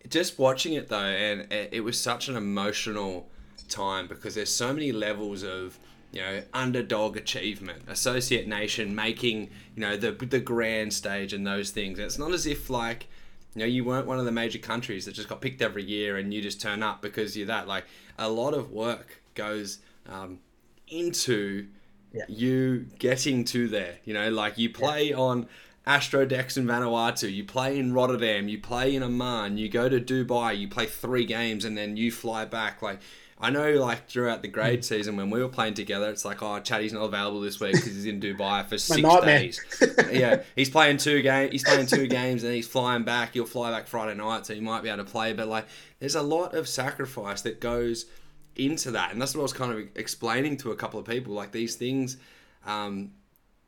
S1: just watching it though, and it, it was such an emotional time because there's so many levels of you know underdog achievement associate nation making you know the the grand stage and those things it's not as if like you know you weren't one of the major countries that just got picked every year and you just turn up because you're that like a lot of work goes um, into yeah. you getting to there. You know, like you play yeah. on Astrodex in Vanuatu, you play in Rotterdam, you play in Oman, you go to Dubai, you play three games, and then you fly back. Like I know, like throughout the grade season when we were playing together, it's like, oh, Chaddy's not available this week because he's in Dubai for six days. yeah, he's playing two game. He's playing two games and he's flying back. You'll fly back Friday night, so you might be able to play. But like, there's a lot of sacrifice that goes into that, and that's what I was kind of explaining to a couple of people. Like these things, um,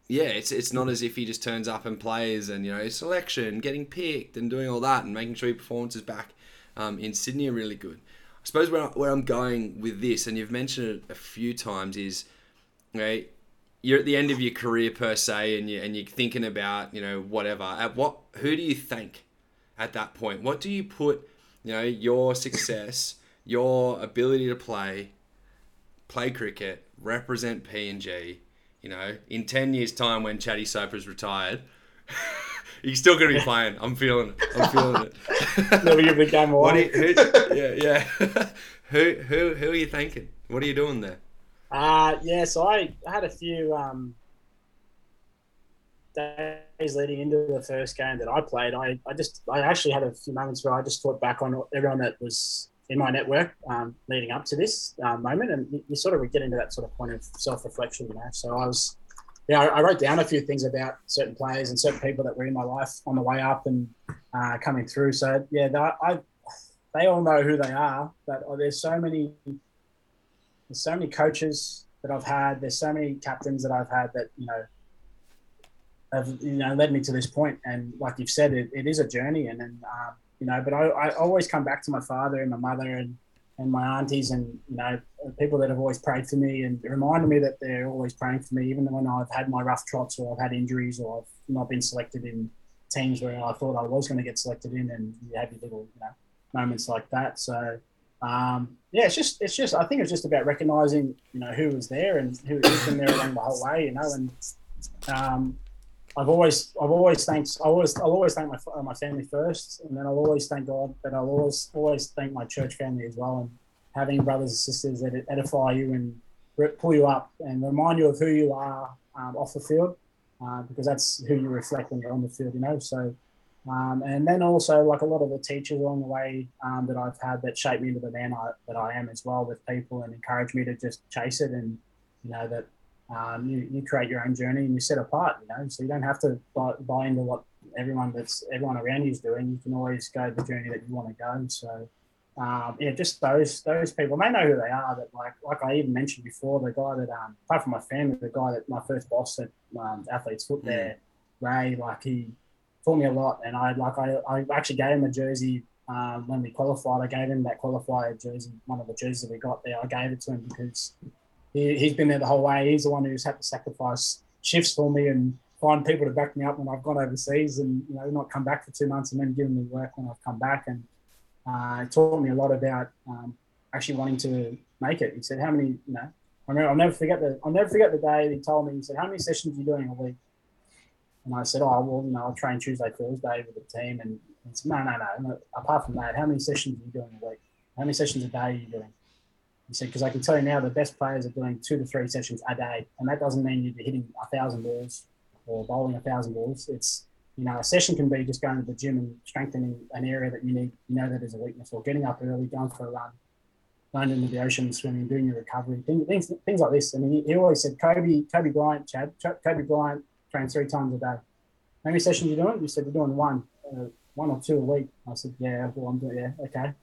S1: yeah, it's it's not as if he just turns up and plays, and you know, selection, getting picked, and doing all that, and making sure your performances back um, in Sydney are really good. I suppose where, where I'm going with this, and you've mentioned it a few times, is right. You're at the end of your career per se, and you and you're thinking about you know whatever. At what who do you thank at that point? What do you put you know your success your ability to play, play cricket, represent PNG, you know, in 10 years' time when Chatty Soper's retired, he's still going to be playing. I'm feeling it. I'm feeling it.
S2: Never give the game away.
S1: Who, yeah, yeah. who, who, who are you thanking? What are you doing there?
S2: Uh, yeah, so I had a few um, days leading into the first game that I played. I, I just, I actually had a few moments where I just thought back on everyone that was in my network um, leading up to this uh, moment, and you, you, sort of get into that sort of point of self-reflection, you know. So I was, yeah, I, I, wrote down a few things about certain players and certain people that were in my life on the way up and uh, coming through. So yeah, that, I, they all know who they are, but oh, there's so many, there's so many coaches that I've had. There's so many captains that I've had that you know have you know led me to this point. And like you've said, it, it is a journey, and then. Um, you know. But I, I always come back to my father and my mother and, and my aunties and you know people that have always prayed for me and reminded me that they're always praying for me, even when I've had my rough trots or I've had injuries or I've not been selected in teams where I thought I was going to get selected in, and you have your little you know moments like that. So um, yeah, it's just it's just I think it's just about recognizing you know who was there and who, has been there along the whole way, you know, and um, I've always I've always thanked I always I'll always thank my my family first, and then I'll always thank God, but I'll always always thank my church family as well, and having brothers and sisters that edify you and pull you up and remind you of who you are um, off the field, uh, because that's who you reflect when you're on the field, you know. So, um, and then also like a lot of the teachers along the way um, that I've had that shaped me into the man I, that I am as well with people and encourage me to just chase it and you know that um, you, you create your own journey and you set apart, you know, so you don't have to buy, buy into what everyone that's everyone around you is doing. You can always go the journey that you want to go. So, um, yeah, just those those people. They know who they are. That like like I even mentioned before, the guy that um, apart from my family, the guy that my first boss at um, Athlete's Foot there, mm. Ray, like he taught me a lot. And I like I, I actually gave him a jersey um, when we qualified. I gave him that qualifier jersey, one of the jerseys that we got there. I gave it to him because he, he's been there the whole way. He's the one who's had to sacrifice shifts for me and find people to back me up when I've gone overseas and you know not come back for two months and then giving me work when I've come back and uh, taught me a lot about um, actually wanting to make it. He said, "How many? You know, I remember I'll never forget the I'll never forget the day he told me. He said, "How many sessions are you doing a week?" And I said, "Oh, well, you know, I'll train Tuesday, Thursday with the team." And he said, "No, no, no. Apart from that, how many sessions are you doing a week? How many sessions a day are you doing?" He said, because I can tell you now the best players are doing two to three sessions a day. And that doesn't mean you're hitting a thousand balls or bowling a thousand balls. It's, you know, a session can be just going to the gym and strengthening an area that you need, you know, that is a weakness or getting up early, going for a run, going into the ocean, swimming, doing your recovery, things, things, things like this. I mean, he, always said, Kobe, Kobe Bryant, Chad, Kobe Bryant trains three times a day. How many sessions are you doing? You said you're doing one, uh, one or two a week. I said, yeah, well, I'm doing, yeah, okay.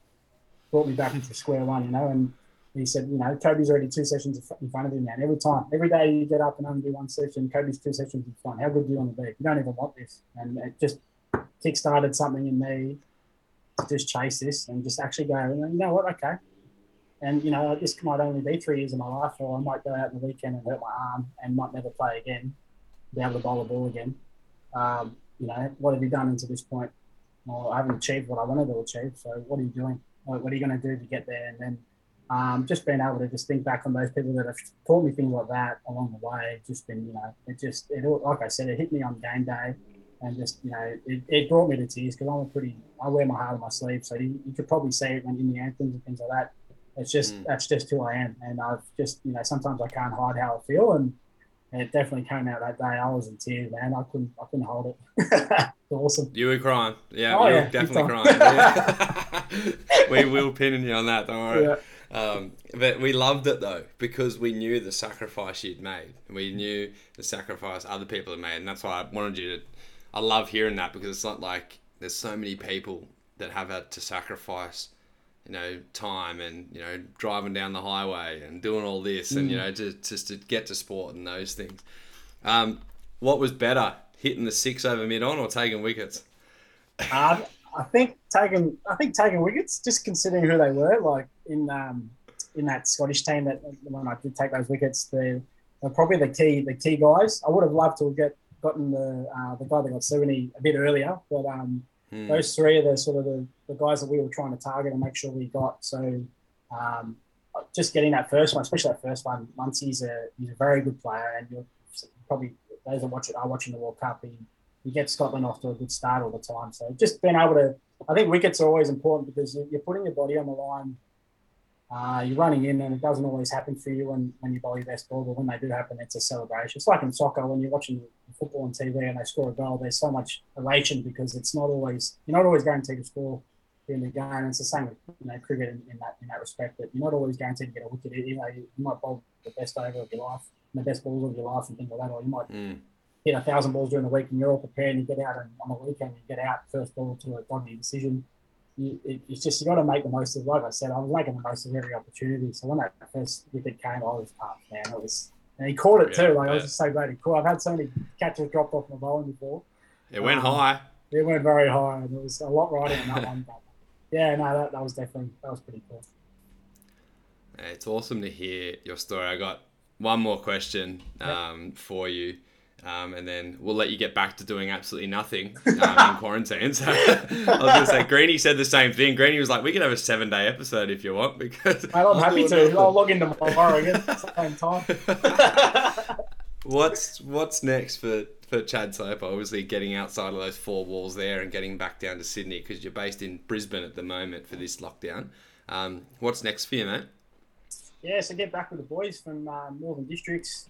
S2: Brought me back into square one, you know, and he said, you know, Kobe's already two sessions in front of him, man. Every time, every day you get up and only do one session, Kobe's two sessions in front. How good do you want to be? You don't even want this. And it just kick-started something in me to just chase this and just actually go, you know what, okay. And, you know, this might only be three years of my life, or I might go out in the weekend and hurt my arm and might never play again, be able to bowl a ball again. Um, you know, what have you done until this point? Well, I haven't achieved what I wanted to achieve. So what are you doing? What are you going to do to get there? And then um, just being able to just think back on those people that have taught me things like that along the way, just been, you know, it just, it all, like I said, it hit me on game day and just, you know, it, it brought me to tears because I'm a pretty, I wear my heart on my sleeve. So you, you could probably see it when in the anthems and things like that. It's just, mm. that's just who I am. And I've just, you know, sometimes I can't hide how I feel. And and it definitely came out that day. I was in tears, man. I couldn't, I couldn't hold it. awesome.
S1: You were crying. Yeah, oh, you yeah, were definitely crying. we will pin you on that, don't worry. Yeah. Um, but we loved it though because we knew the sacrifice you'd made. We knew the sacrifice other people had made, and that's why I wanted you to. I love hearing that because it's not like there's so many people that have had to sacrifice, you know, time and you know driving down the highway and doing all this, mm. and you mm. know to, just to get to sport and those things. Um, what was better, hitting the six over mid on or taking wickets?
S2: Um, I think taking I think taking wickets, just considering who they were, like in um, in that Scottish team that when I did take those wickets, they're, they're probably the key the key guys. I would have loved to get gotten the uh, the guy that got seventy a bit earlier, but um, hmm. those three are the sort of the, the guys that we were trying to target and make sure we got. So um, just getting that first one, especially that first one, Munsey's a he's a very good player, and you're probably those that watch it are watching the World Cup. He, you get Scotland off to a good start all the time. So just being able to, I think wickets are always important because you're putting your body on the line. Uh, you're running in, and it doesn't always happen for you when, when you bowl your best ball. But when they do happen, it's a celebration. It's like in soccer when you're watching football on TV and they score a goal. There's so much elation because it's not always you're not always guaranteed to score in the game. And it's the same with you know cricket in, in that in that respect. That you're not always guaranteed to get a wicket. You know, you might bowl the best over of your life, and the best balls of your life, and things like that, or you might. Mm hit a thousand balls during the week and you're all prepared and you get out and on the weekend you get out first ball to a doggy decision. You, it, it's just you got to make the most of. It. Like I said, I was making the most of every opportunity. So when that first wicket came, I was pumped, man. It was, and he caught it yeah, too. Like yeah. I was just so glad he caught. I've had so many catches dropped off my bowling before.
S1: It went um, high.
S2: It went very high, and there was a lot riding on that one. But yeah, no, that, that was definitely that was pretty cool.
S1: It's awesome to hear your story. I got one more question um, for you Um, and then we'll let you get back to doing absolutely nothing um, in quarantine. So I was going to say, Greeny said the same thing. Greeny was like, "We can have a seven-day episode if you want." Because
S2: I'm happy to. Nothing. I'll log in tomorrow again at the same time.
S1: what's What's next for for Chad Soper? Obviously, getting outside of those four walls there and getting back down to Sydney because you're based in Brisbane at the moment for this lockdown. Um, what's next for you, mate?
S2: Yeah, so get back with the boys from uh, Northern Districts.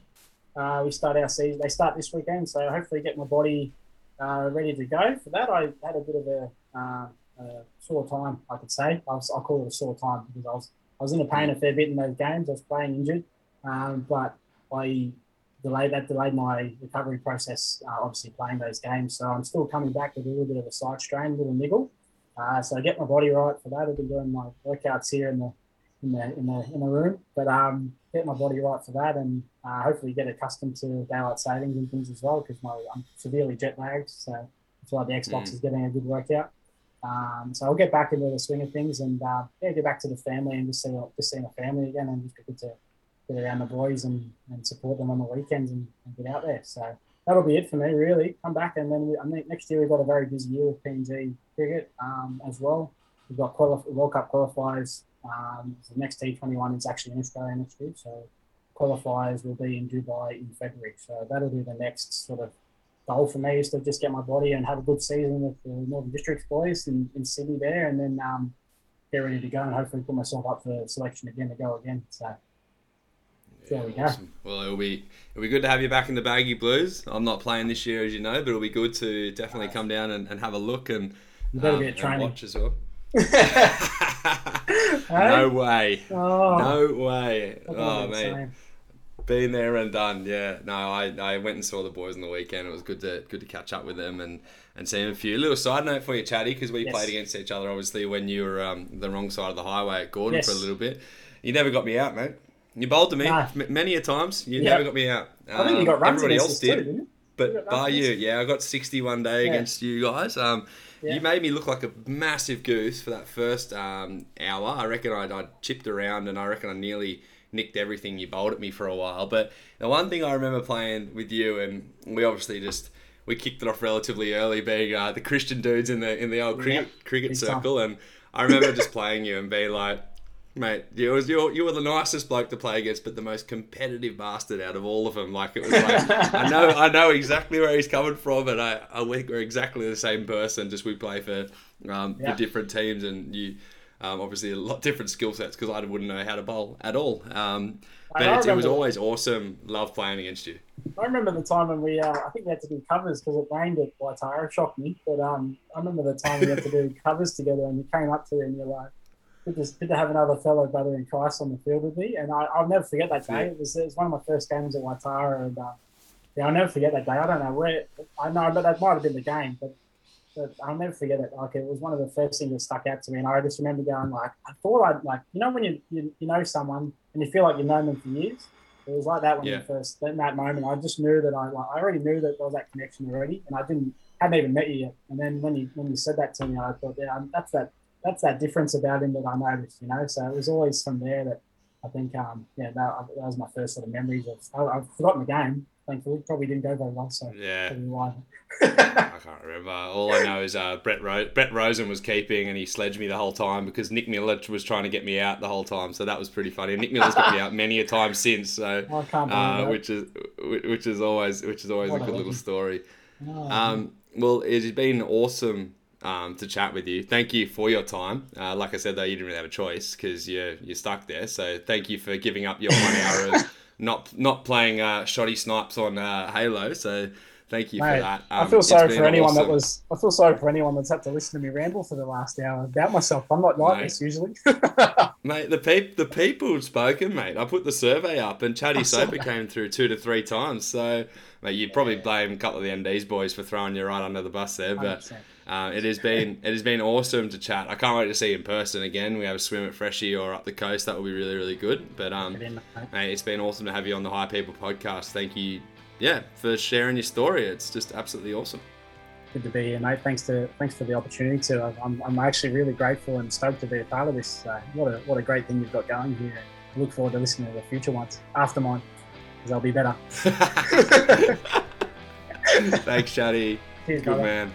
S2: Uh, we start our season. They start this weekend, so hopefully get my body uh, ready to go for that. I had a bit of a, uh, a sore time, I could say. I, was, I call it a sore time because I was I was in a pain a fair bit in those games. I was playing injured, um, but I delayed that delayed my recovery process. Uh, obviously playing those games, so I'm still coming back with a little bit of a side strain, a little niggle. Uh, so get my body right for that. I've been doing my workouts here in the in the in the in the room, but um, get my body right for that, and uh, hopefully get accustomed to daylight savings and things as well, because my I'm severely jet lagged, so that's why the Xbox mm. is getting a good workout. Um, so I'll get back into the swing of things, and uh, yeah, get back to the family and just see just see my family again, and just get to get around the boys and, and support them on the weekends and, and get out there. So that'll be it for me, really. Come back, and then we, I think next year we've got a very busy year with PNG cricket um, as well. We've got quali- World Cup qualifiers um, the next T21 is actually in Australia next year, so qualifiers will be in Dubai in February. So that'll be the next sort of goal for me is to just get my body and have a good season with the Northern Districts boys in, in Sydney there, and then um, get ready to go and hopefully put myself up for selection again to go again. So.
S1: Yeah, there we awesome. go. Well, it'll be it'll be good to have you back in the Baggy Blues. I'm not playing this year, as you know, but it'll be good to definitely come down and, and have a look and,
S2: um, training.
S1: watch as well. no way. Oh, no way. Oh, man. Been there and done. Yeah. No, I, I went and saw the boys on the weekend. It was good to good to catch up with them and, and see them a few. Little side note for you, Chatty, because we yes. played against each other obviously when you were um, the wrong side of the highway at Gordon yes. for a little bit. You never got me out, mate. You bowled to me nah. many a times. You yep. never got me out.
S2: Um, I think you got um, runs everybody else did. Too,
S1: but by you, yeah, I got 61 day yeah. against you guys. Um, yeah. You made me look like a massive goose for that first um, hour. I reckon I, I chipped around and I reckon I nearly nicked everything you bowled at me for a while. But the one thing I remember playing with you, and we obviously just we kicked it off relatively early, being uh, the Christian dudes in the in the old cricket yeah. cricket circle, and I remember just playing you and being like, Mate, you was you, you were the nicest bloke to play against, but the most competitive bastard out of all of them. Like it was like I know I know exactly where he's coming from, and I, I we're exactly the same person. Just we play for um, yeah. for different teams, and you um, obviously a lot different skill sets because I wouldn't know how to bowl at all. Um, but it, it, was always awesome. Love playing against you.
S2: I remember the time when we, uh, I think we had to do covers because it rained at Waitara. Shocked me, but um, I remember the time we had to do covers together, and you came up to me and you're like, good to, good to have another fellow brother in Christ on the field with me. And I, will never forget that day. It was, it was one of my first games at Waitara. And uh, yeah, I'll never forget that day. I don't know where, I know, but that might have been the game. But, but I'll never forget it. Like, it was one of the first things that stuck out to me. And I just remember going, like, I thought I'd, like, you know, when you, you, you know someone and you feel like you've known them for years? It was like that when yeah. first, in that moment, I just knew that I, like, I already knew that there was that connection already. And I didn't, hadn't even met you yet. And then when you, when you said that to me, I thought, yeah, that's that that's that difference about him that I noticed, you know. So it was always from there that I think, um, yeah, that, that was my first sort of memories of. I, have forgotten the game. Thankfully, probably didn't go very well. So
S1: yeah, I can't remember. All I know is uh, Brett Ro- Brett Rosen was keeping, and he sledged me the whole time because Nick Miller was trying to get me out the whole time. So that was pretty funny. Nick Miller's got me out many a time since. So uh, which is which is always which is always what a good little story. Oh, um, well, it's been awesome um, to chat with you. Thank you for your time. Uh, like I said, though, you didn't really have a choice because you're you're stuck there. So thank you for giving up your one hour of not not playing uh, shoddy snipes on uh, Halo. So thank you Mate, for that.
S2: Um, I feel sorry for anyone awesome. that was. I feel sorry for anyone that's had to listen to me ramble for the last hour about myself. I'm not like mate, this usually.
S1: mate, the peop, the people have spoken, mate. I put the survey up, and Chatty Soper came through two to three times. So, mate, you'd probably blame a couple of the MD's boys for throwing you right under the bus there, but. 100%. Uh, it has been it has been awesome to chat. I can't wait to see you in person again. We have a swim at Freshie or up the coast. That will be really really good. But um, mate, it's been awesome to have you on the High People podcast. Thank you, yeah, for sharing your story. It's just absolutely awesome.
S2: Good to be here, mate. Thanks to thanks for the opportunity to. I'm, I'm actually really grateful and stoked to be a part of this. Uh, what a what a great thing you've got going here. I look forward to listening to the future ones after mine because they'll be better. Thanks.
S1: Cheers,
S2: Good man.